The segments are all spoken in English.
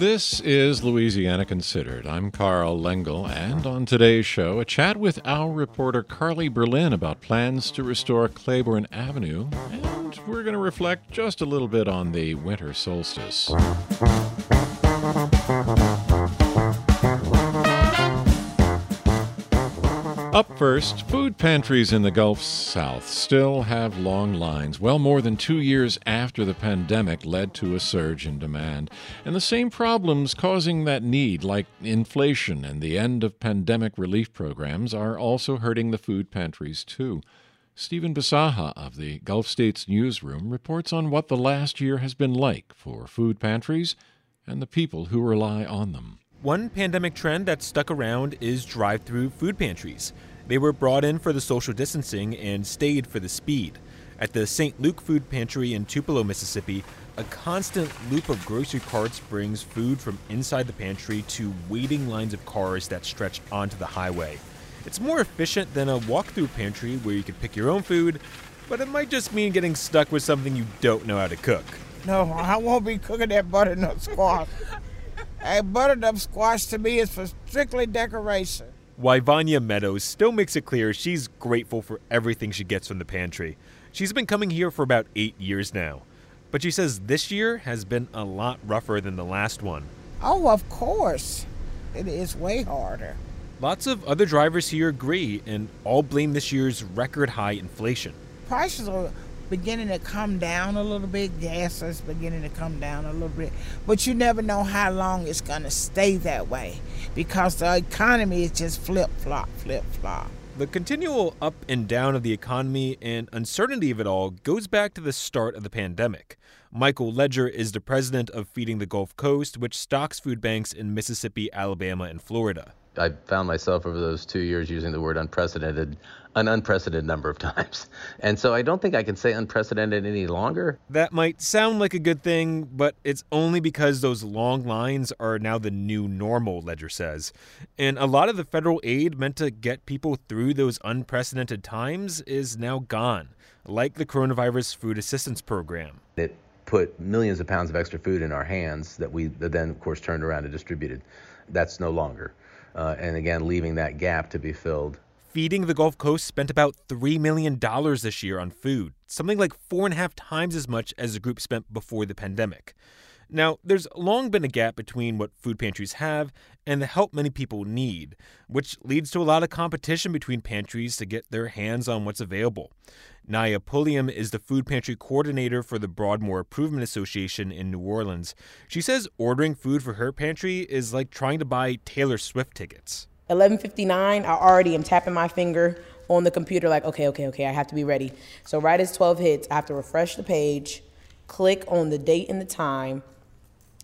This is Louisiana Considered. I'm Carl Lengel, and on today's show, a chat with our reporter Carly Berlin about plans to restore Claiborne Avenue, and we're going to reflect just a little bit on the winter solstice. Up first, food pantries in the Gulf South still have long lines, well more than two years after the pandemic led to a surge in demand. And the same problems causing that need, like inflation and the end of pandemic relief programs, are also hurting the food pantries too. Stephen Bisaha of the Gulf States Newsroom reports on what the last year has been like for food pantries and the people who rely on them. One pandemic trend that's stuck around is drive through food pantries. They were brought in for the social distancing and stayed for the speed. At the St. Luke Food Pantry in Tupelo, Mississippi, a constant loop of grocery carts brings food from inside the pantry to waiting lines of cars that stretch onto the highway. It's more efficient than a walk through pantry where you can pick your own food, but it might just mean getting stuck with something you don't know how to cook. No, I won't be cooking that butternut squash. A butternut squash to me is for strictly decoration. Why Vanya Meadows still makes it clear she's grateful for everything she gets from the pantry. She's been coming here for about eight years now. But she says this year has been a lot rougher than the last one. Oh, of course. It is way harder. Lots of other drivers here agree and all blame this year's record high inflation. Prices are beginning to come down a little bit. Gas is beginning to come down a little bit. But you never know how long it's going to stay that way because the economy is just flip flop, flip flop. The continual up and down of the economy and uncertainty of it all goes back to the start of the pandemic. Michael Ledger is the president of Feeding the Gulf Coast, which stocks food banks in Mississippi, Alabama, and Florida. I found myself over those two years using the word unprecedented an unprecedented number of times. And so I don't think I can say unprecedented any longer. That might sound like a good thing, but it's only because those long lines are now the new normal, Ledger says. And a lot of the federal aid meant to get people through those unprecedented times is now gone, like the coronavirus food assistance program. It put millions of pounds of extra food in our hands that we then, of course, turned around and distributed. That's no longer uh, and again, leaving that gap to be filled. Feeding the Gulf Coast spent about $3 million this year on food, something like four and a half times as much as the group spent before the pandemic. Now, there's long been a gap between what food pantries have and the help many people need, which leads to a lot of competition between pantries to get their hands on what's available. Naya Pulliam is the food pantry coordinator for the Broadmoor Improvement Association in New Orleans. She says ordering food for her pantry is like trying to buy Taylor Swift tickets. 11:59, I already am tapping my finger on the computer like, okay, okay, okay, I have to be ready. So right as 12 hits, I have to refresh the page, click on the date and the time,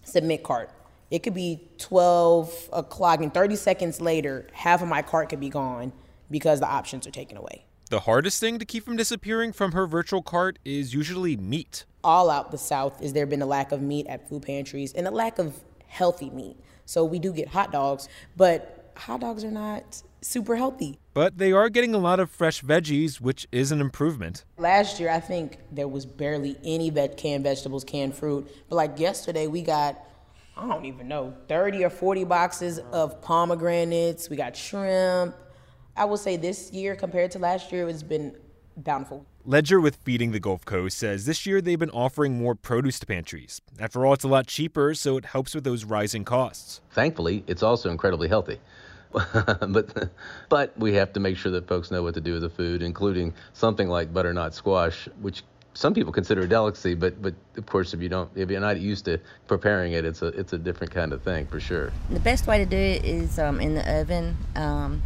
submit cart. It could be 12 o'clock, and 30 seconds later, half of my cart could be gone because the options are taken away. The hardest thing to keep from disappearing from her virtual cart is usually meat. All out the South, is there been a lack of meat at food pantries and a lack of healthy meat. So we do get hot dogs, but hot dogs are not super healthy. But they are getting a lot of fresh veggies, which is an improvement. Last year, I think there was barely any vet- canned vegetables, canned fruit. But like yesterday, we got, I don't even know, 30 or 40 boxes of pomegranates. We got shrimp. I will say this year compared to last year, it's been bountiful. Ledger with Feeding the Gulf Coast says this year they've been offering more produce to pantries. After all, it's a lot cheaper, so it helps with those rising costs. Thankfully, it's also incredibly healthy. but but we have to make sure that folks know what to do with the food, including something like butternut squash, which some people consider a delicacy, but but of course if you don't if you're not used to preparing it, it's a it's a different kind of thing for sure. The best way to do it is um, in the oven. Um,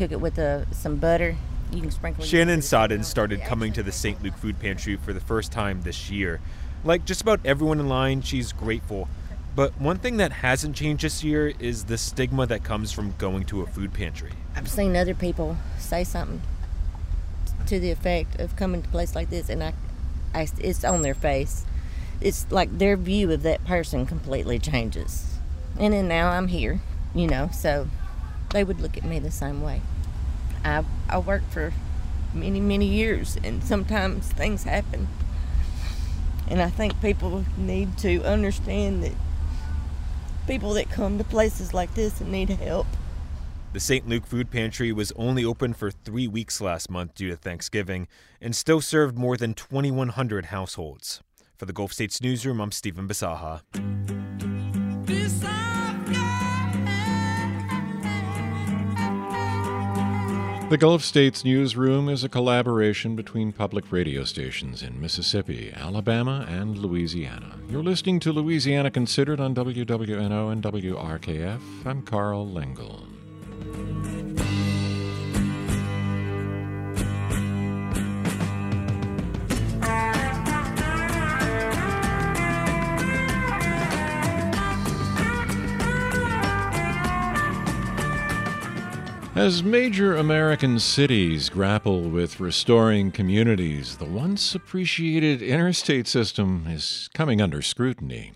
cook it with uh, some butter. You can sprinkle. Shannon Sodden started coming to the St. Luke Food Pantry for the first time this year. Like just about everyone in line, she's grateful. But one thing that hasn't changed this year is the stigma that comes from going to a food pantry. I've seen other people say something to the effect of coming to a place like this, and I, I, it's on their face. It's like their view of that person completely changes. And then now I'm here, you know, so they would look at me the same way. I I worked for many many years, and sometimes things happen, and I think people need to understand that people that come to places like this and need help. The St. Luke Food Pantry was only open for three weeks last month due to Thanksgiving and still served more than 2,100 households. For the Gulf States Newsroom, I'm Stephen Bisaha. The Gulf States Newsroom is a collaboration between public radio stations in Mississippi, Alabama, and Louisiana. You're listening to Louisiana Considered on WWNO and WRKF. I'm Carl Lengel. As major American cities grapple with restoring communities, the once appreciated interstate system is coming under scrutiny.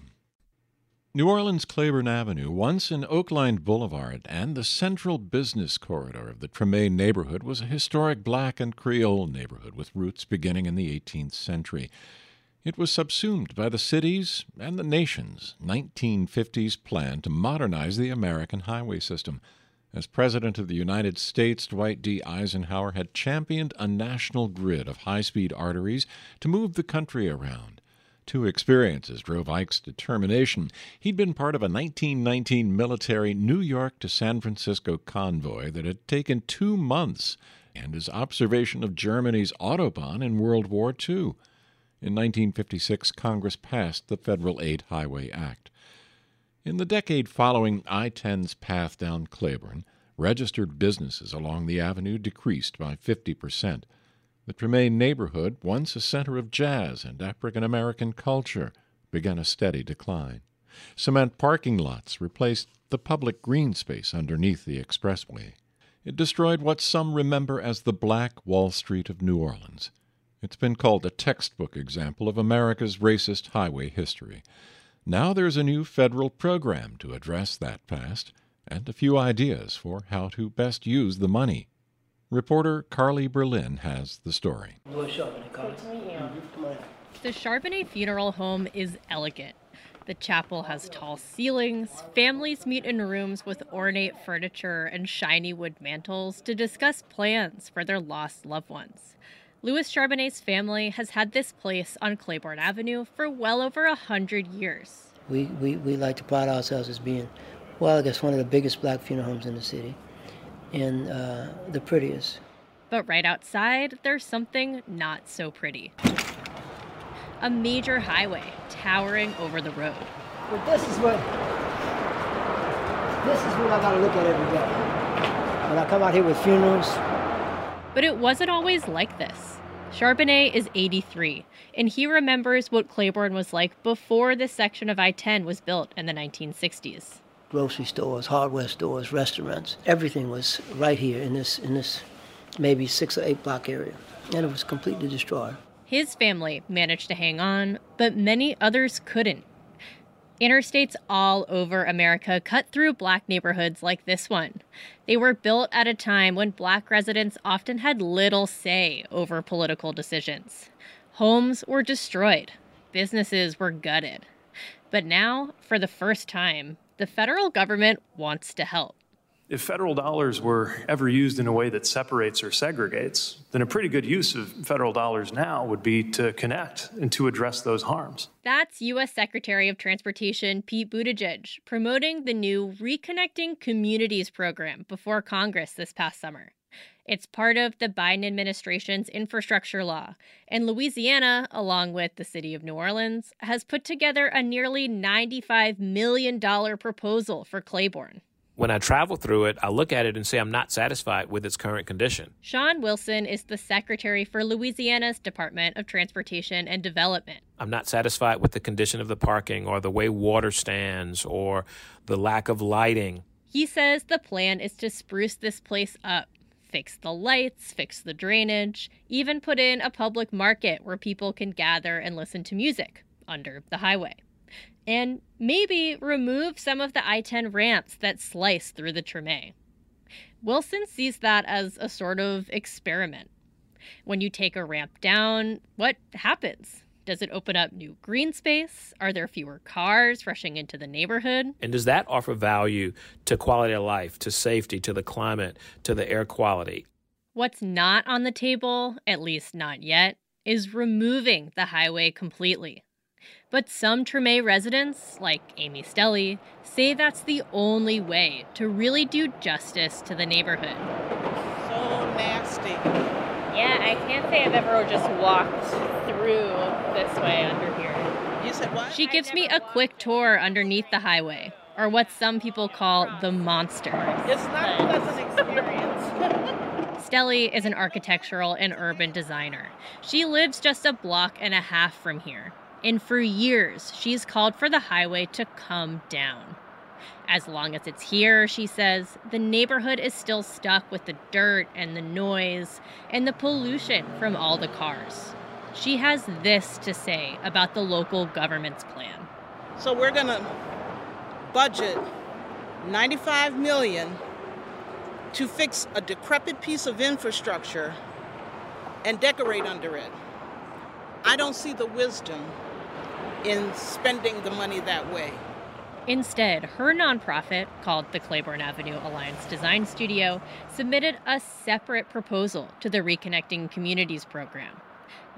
New Orleans Claiborne Avenue, once an oak-lined boulevard and the central business corridor of the Treme neighborhood, was a historic black and Creole neighborhood with roots beginning in the 18th century. It was subsumed by the city's and the nation's 1950s plan to modernize the American highway system. As President of the United States, Dwight D. Eisenhower had championed a national grid of high speed arteries to move the country around. Two experiences drove Ike's determination. He'd been part of a 1919 military New York to San Francisco convoy that had taken two months, and his observation of Germany's Autobahn in World War II. In 1956, Congress passed the Federal Aid Highway Act. In the decade following I 10's path down Claiborne, registered businesses along the avenue decreased by 50 percent. The Treme neighborhood, once a center of jazz and African American culture, began a steady decline. Cement parking lots replaced the public green space underneath the expressway. It destroyed what some remember as the Black Wall Street of New Orleans. It's been called a textbook example of America's racist highway history. Now there's a new federal program to address that past and a few ideas for how to best use the money. Reporter Carly Berlin has the story. The Charbonnet Funeral Home is elegant. The chapel has tall ceilings. Families meet in rooms with ornate furniture and shiny wood mantels to discuss plans for their lost loved ones. Louis Charbonnet's family has had this place on Claiborne Avenue for well over a hundred years. We, we, we like to pride ourselves as being, well, I guess one of the biggest black funeral homes in the city and uh, the prettiest. But right outside, there's something not so pretty. A major highway towering over the road. But this is what this is what I gotta look at every day. When I come out here with funerals. But it wasn't always like this. Charbonnet is 83, and he remembers what Claiborne was like before this section of I 10 was built in the 1960s. Grocery stores, hardware stores, restaurants, everything was right here in this, in this maybe six or eight block area, and it was completely destroyed. His family managed to hang on, but many others couldn't. Interstates all over America cut through black neighborhoods like this one. They were built at a time when black residents often had little say over political decisions. Homes were destroyed, businesses were gutted. But now, for the first time, the federal government wants to help. If federal dollars were ever used in a way that separates or segregates, then a pretty good use of federal dollars now would be to connect and to address those harms. That's U.S. Secretary of Transportation Pete Buttigieg promoting the new Reconnecting Communities program before Congress this past summer. It's part of the Biden administration's infrastructure law, and Louisiana, along with the city of New Orleans, has put together a nearly $95 million proposal for Claiborne. When I travel through it, I look at it and say I'm not satisfied with its current condition. Shawn Wilson is the secretary for Louisiana's Department of Transportation and Development. I'm not satisfied with the condition of the parking or the way water stands or the lack of lighting. He says the plan is to spruce this place up, fix the lights, fix the drainage, even put in a public market where people can gather and listen to music under the highway and maybe remove some of the I 10 ramps that slice through the Treme. Wilson sees that as a sort of experiment. When you take a ramp down, what happens? Does it open up new green space? Are there fewer cars rushing into the neighborhood? And does that offer value to quality of life, to safety, to the climate, to the air quality? What's not on the table, at least not yet, is removing the highway completely. But some Treme residents, like Amy Stelly, say that's the only way to really do justice to the neighborhood. So nasty. Yeah, I can't say I've ever just walked through this way under here. You said what? She gives me a quick tour underneath the highway, or what some people call the monster. It's not a pleasant experience. Stelly is an architectural and urban designer. She lives just a block and a half from here. And for years, she's called for the highway to come down. As long as it's here, she says, the neighborhood is still stuck with the dirt and the noise and the pollution from all the cars. She has this to say about the local government's plan. So we're going to budget 95 million to fix a decrepit piece of infrastructure and decorate under it. I don't see the wisdom in spending the money that way. Instead, her nonprofit, called the Claiborne Avenue Alliance Design Studio, submitted a separate proposal to the Reconnecting Communities program.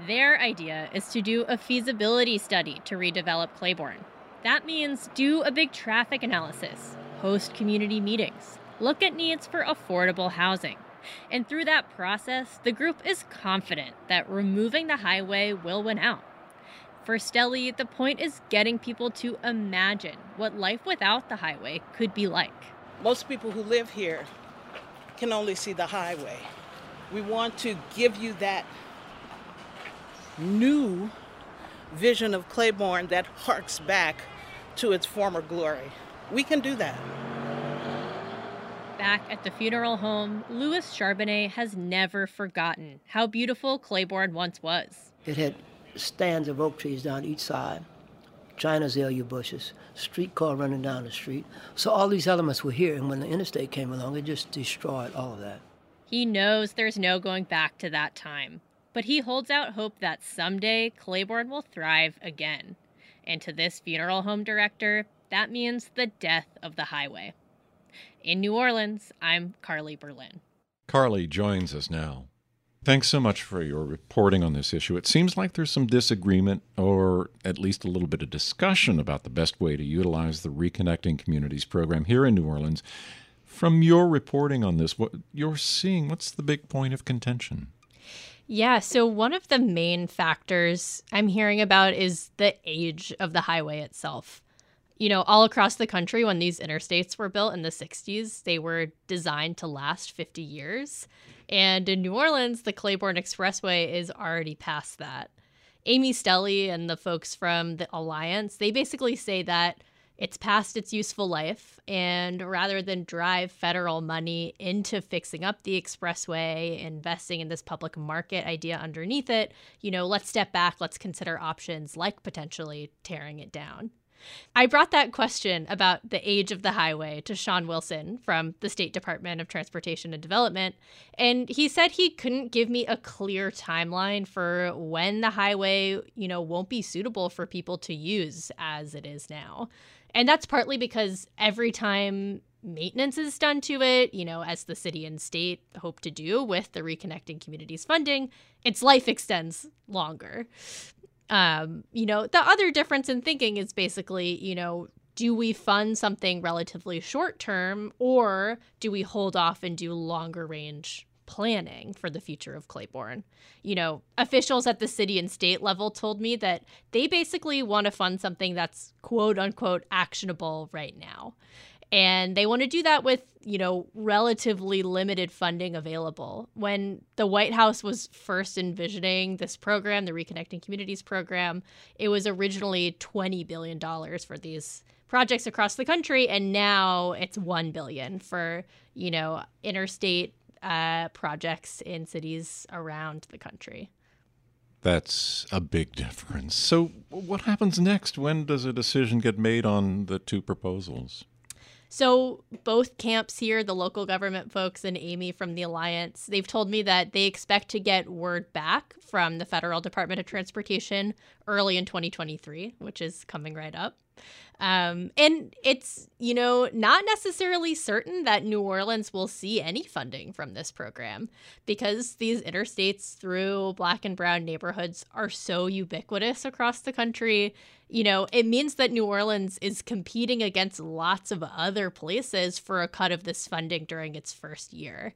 Their idea is to do a feasibility study to redevelop Claiborne. That means do a big traffic analysis, host community meetings, look at needs for affordable housing. And through that process, the group is confident that removing the highway will win out. For Stelly, the point is getting people to imagine what life without the highway could be like. Most people who live here can only see the highway. We want to give you that new vision of Claiborne that harks back to its former glory. We can do that. Back at the funeral home, Louis Charbonnet has never forgotten how beautiful Claiborne once was. It had stands of oak trees down each side, China azalea bushes, streetcar running down the street. So all these elements were here, and when the interstate came along, it just destroyed all of that. He knows there's no going back to that time, but he holds out hope that someday Claiborne will thrive again. And to this funeral home director, that means the death of the highway. In New Orleans, I'm Carly Berlin. Carly joins us now. Thanks so much for your reporting on this issue. It seems like there's some disagreement, or at least a little bit of discussion, about the best way to utilize the Reconnecting Communities program here in New Orleans. From your reporting on this, what you're seeing, what's the big point of contention? Yeah, so one of the main factors I'm hearing about is the age of the highway itself. You know, all across the country, when these interstates were built in the 60s, they were designed to last 50 years. And in New Orleans, the Claiborne Expressway is already past that. Amy Stelly and the folks from the Alliance, they basically say that it's past its useful life. And rather than drive federal money into fixing up the expressway, investing in this public market idea underneath it, you know, let's step back, let's consider options like potentially tearing it down. I brought that question about the age of the highway to Shawn Wilson from the State Department of Transportation and Development, and he said he couldn't give me a clear timeline for when the highway, you know, won't be suitable for people to use as it is now. And that's partly because every time maintenance is done to it, you know, as the city and state hope to do with the Reconnecting Communities funding, its life extends longer um, you know, the other difference in thinking is basically, you know, do we fund something relatively short term or do we hold off and do longer range planning for the future of Claiborne? You know, officials at the city and state level told me that they basically want to fund something that's quote unquote actionable right now. And they want to do that with, you know, relatively limited funding available. When the White House was first envisioning this program, the Reconnecting Communities program, it was originally $20 billion for these projects across the country. And now it's 1 billion for, you know, interstate uh, projects in cities around the country. That's a big difference. So, what happens next? When does a decision get made on the two proposals? So, both camps here, the local government folks and Amy from the Alliance, they've told me that they expect to get word back from the Federal Department of Transportation early in 2023, which is coming right up. Um, and it's, you know, not necessarily certain that New Orleans will see any funding from this program because these interstates through black and brown neighborhoods are so ubiquitous across the country. You know, it means that New Orleans is competing against lots of other places for a cut of this funding during its first year.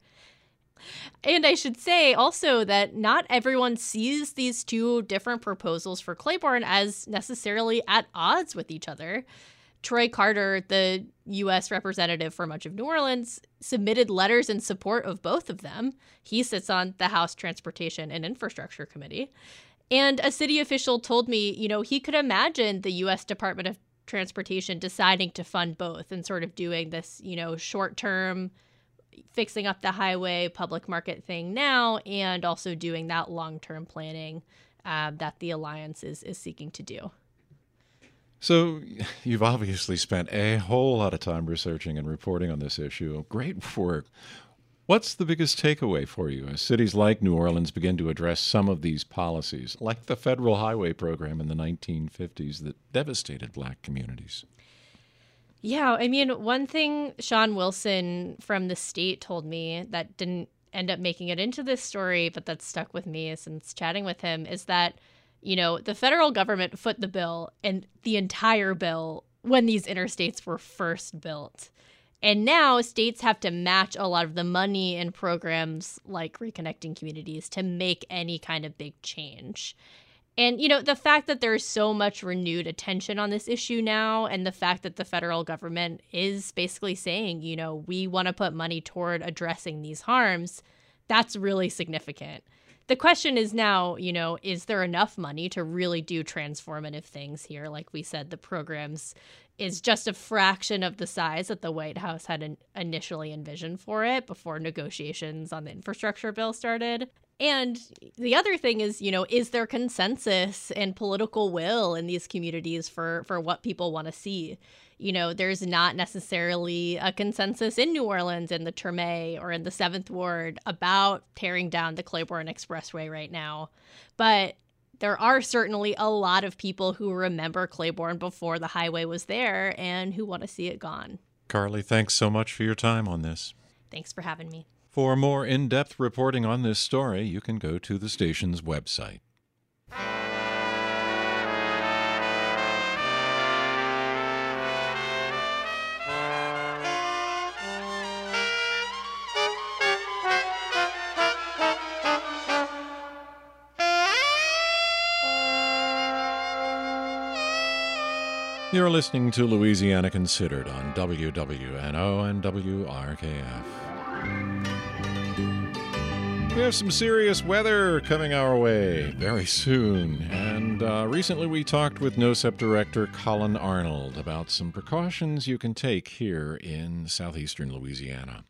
And I should say also that not everyone sees these two different proposals for Claiborne as necessarily at odds with each other. Troy Carter, the U.S. representative for much of New Orleans, submitted letters in support of both of them. He sits on the House Transportation and Infrastructure Committee. And a city official told me, you know, he could imagine the U.S. Department of Transportation deciding to fund both and sort of doing this, you know, short term fixing up the highway public market thing now and also doing that long term planning uh, that the alliance is, is seeking to do. So, you've obviously spent a whole lot of time researching and reporting on this issue. Great work. What's the biggest takeaway for you as cities like New Orleans begin to address some of these policies, like the federal highway program in the 1950s that devastated black communities? Yeah, I mean, one thing Shawn Wilson from the state told me that didn't end up making it into this story, but that stuck with me since chatting with him is that, you know, the federal government foot the bill and the entire bill when these interstates were first built. And now states have to match a lot of the money in programs like reconnecting communities to make any kind of big change. And, you know, the fact that there's so much renewed attention on this issue now, and the fact that the federal government is basically saying, you know, we want to put money toward addressing these harms, that's really significant. The question is now, you know, is there enough money to really do transformative things here? Like we said, the programs is just a fraction of the size that the White House had initially envisioned for it before negotiations on the infrastructure bill started. And the other thing is, you know, is there consensus and political will in these communities for for what people want to see? You know, there's not necessarily a consensus in New Orleans in the Treme or in the Seventh Ward about tearing down the Claiborne Expressway right now, but there are certainly a lot of people who remember Claiborne before the highway was there and who want to see it gone. Carly, thanks so much for your time on this. Thanks for having me. For more in depth reporting on this story, you can go to the station's website. You're listening to Louisiana Considered on WWNO and WRKF. We have some serious weather coming our way very soon. And uh, recently we talked with NOHSEP Director Collin Arnold about some precautions you can take here in southeastern Louisiana.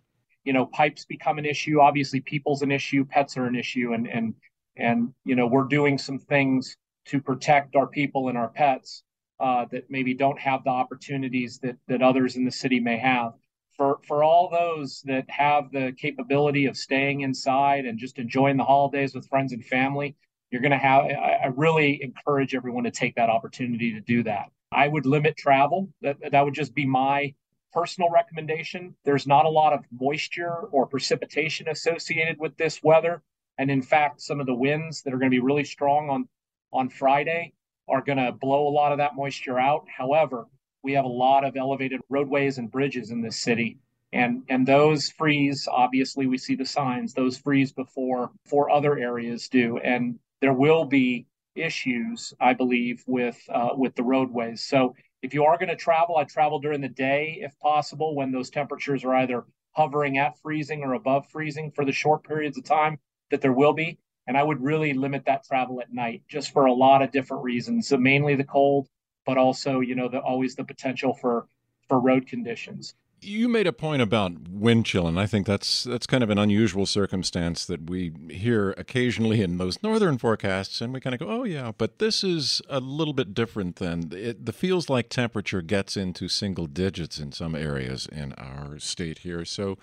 You know, pipes become an issue. Obviously, people's an issue, pets are an issue. And, and, and you know, we're doing some things to protect our people and our pets uh, that maybe don't have the opportunities that, that others in the city may have for for all those that have the capability of staying inside and just enjoying the holidays with friends and family you're going to have I, I, really encourage everyone to take that opportunity to do that. I would limit travel. That, that would just be my personal recommendation. There's not a lot of moisture or precipitation associated with this weather. And in fact some of the winds that are going to be really strong on on friday are going to blow a lot of that moisture out. However we have a lot of elevated roadways and bridges in this city and and those freeze obviously we see the signs those freeze before for other areas do and there will be issues i believe with uh, with the roadways. So if you are going to travel i travel during the day if possible when those temperatures are either hovering at freezing or above freezing for the short periods of time that there will be and i would really limit that travel at night just for a lot of different reasons. So mainly the cold but also you know the always the potential for for road conditions You made a point about wind chill, and I think that's that's kind of an unusual circumstance that we hear occasionally in those northern forecasts, and we kind of go, "Oh yeah," but this is a little bit different than it. The feels like temperature gets into single digits in some areas in our state here. So,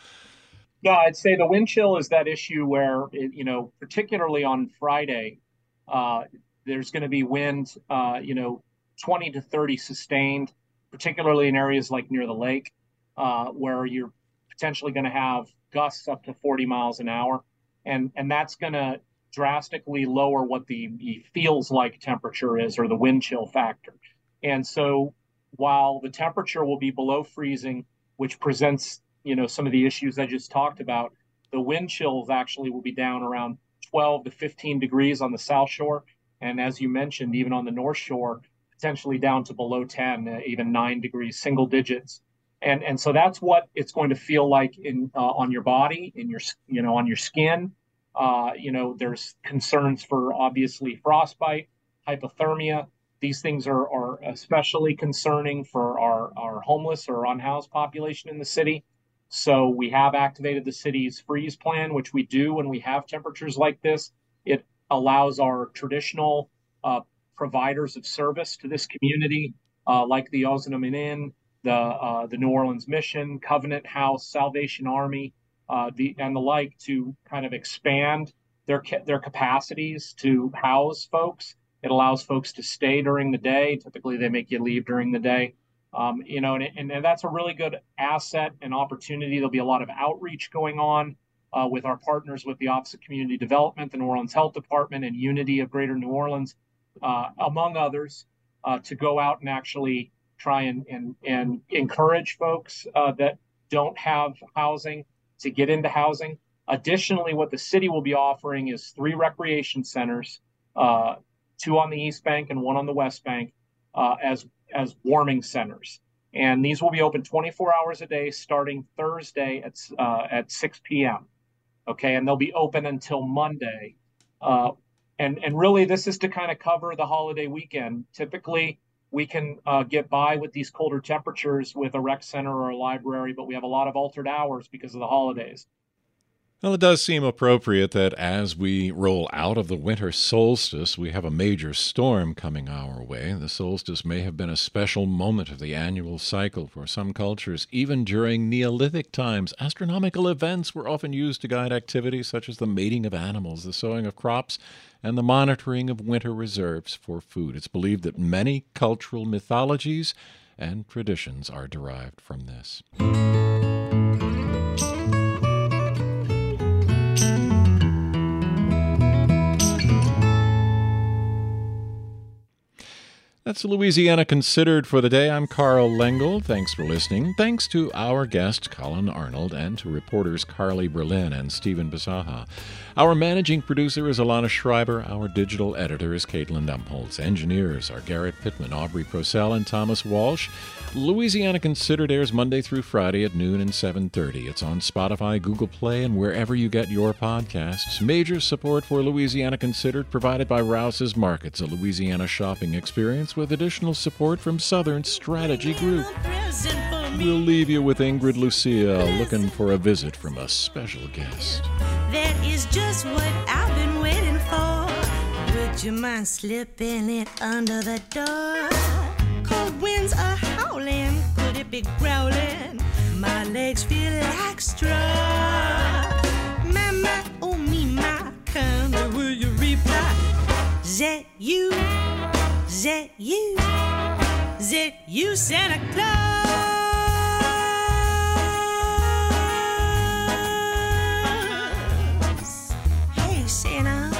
no, I'd say the wind chill is that issue where it, you know, particularly on Friday, uh, there's going to be wind, uh, you know, 20 to 30 sustained, particularly in areas like near the lake uh, where you're potentially going to have gusts up to 40 miles an hour, and and that's going to drastically lower what the, the feels like temperature is or the wind chill factor. And so while the temperature will be below freezing, which presents you know some of the issues I just talked about, the wind chills actually will be down around 12 to 15 degrees on the south shore, and as you mentioned, even on the north shore, potentially down to below 10, uh, even nine degrees, single digits. And and so that's what it's going to feel like in uh, on your body in your you know on your skin. Uh, you know there's concerns for obviously frostbite hypothermia. These things are, are especially concerning for our, our homeless or unhoused population in the city. So we have activated the city's freeze plan which we do when we have temperatures like this. It allows our traditional uh, providers of service to this community uh, like the Ozanam Inn the uh, the New Orleans Mission, Covenant House, Salvation Army, uh, the and the like to kind of expand their their capacities to house folks. It allows folks to stay during the day. Typically, they make you leave during the day. Um, you know, and, and, and, that's a really good asset and opportunity. There'll be a lot of outreach going on uh, with our partners with the Office of Community Development, the New Orleans Health Department, and Unity of Greater New Orleans, among others, uh, to go out and actually try and and, and encourage folks uh, that don't have housing to get into housing. Additionally, what the city will be offering is three recreation centers, uh, two on the East Bank and one on the West Bank, uh, as as warming centers. And these will be open 24 hours a day, starting Thursday at uh, at 6 p.m. Okay, and they'll be open until Monday. And and really, this is to kind of cover the holiday weekend. Typically, we can uh, get by with these colder temperatures with a rec center or a library, but we have a lot of altered hours because of the holidays. Well, it does seem appropriate that as we roll out of the winter solstice, we have a major storm coming our way. The solstice may have been a special moment of the annual cycle for some cultures. Even during Neolithic times, astronomical events were often used to guide activities such as the mating of animals, the sowing of crops, and the monitoring of winter reserves for food. It's believed that many cultural mythologies and traditions are derived from this. That's Louisiana Considered for the day. I'm Carl Lengel. Thanks for listening. Thanks to our guest, Collin Arnold, and to reporters Carly Berlin and Stephen Bisaha. Our managing producer is Alana Schreiber. Our digital editor is Caitlin Dumpholz. Engineers are Garrett Pittman, Aubrey Procell, and Thomas Walsh. Louisiana Considered airs Monday through Friday at noon and 7.30. It's on Spotify, Google Play, and wherever you get your podcasts. Major support for Louisiana Considered provided by Rouse's Markets, a Louisiana shopping experience with additional support from Southern Strategy Group. We'll leave you with Ingrid Lucia looking for a visit from a special guest. That is just what I've been waiting for. Would you mind slipping it under the door? Cold winds are howling, could it be growling? My legs feel like straw. Mama, oh me, my, come will you reply? That you? Is it you? Is it you, Santa Claus? Hey, Santa.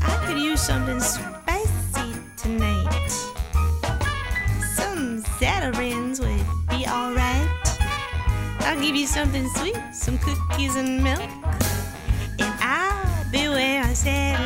I could use something spicy tonight. Some Zatarain's would be alright. I'll give you something sweet, some cookies and milk. And I'll be where I said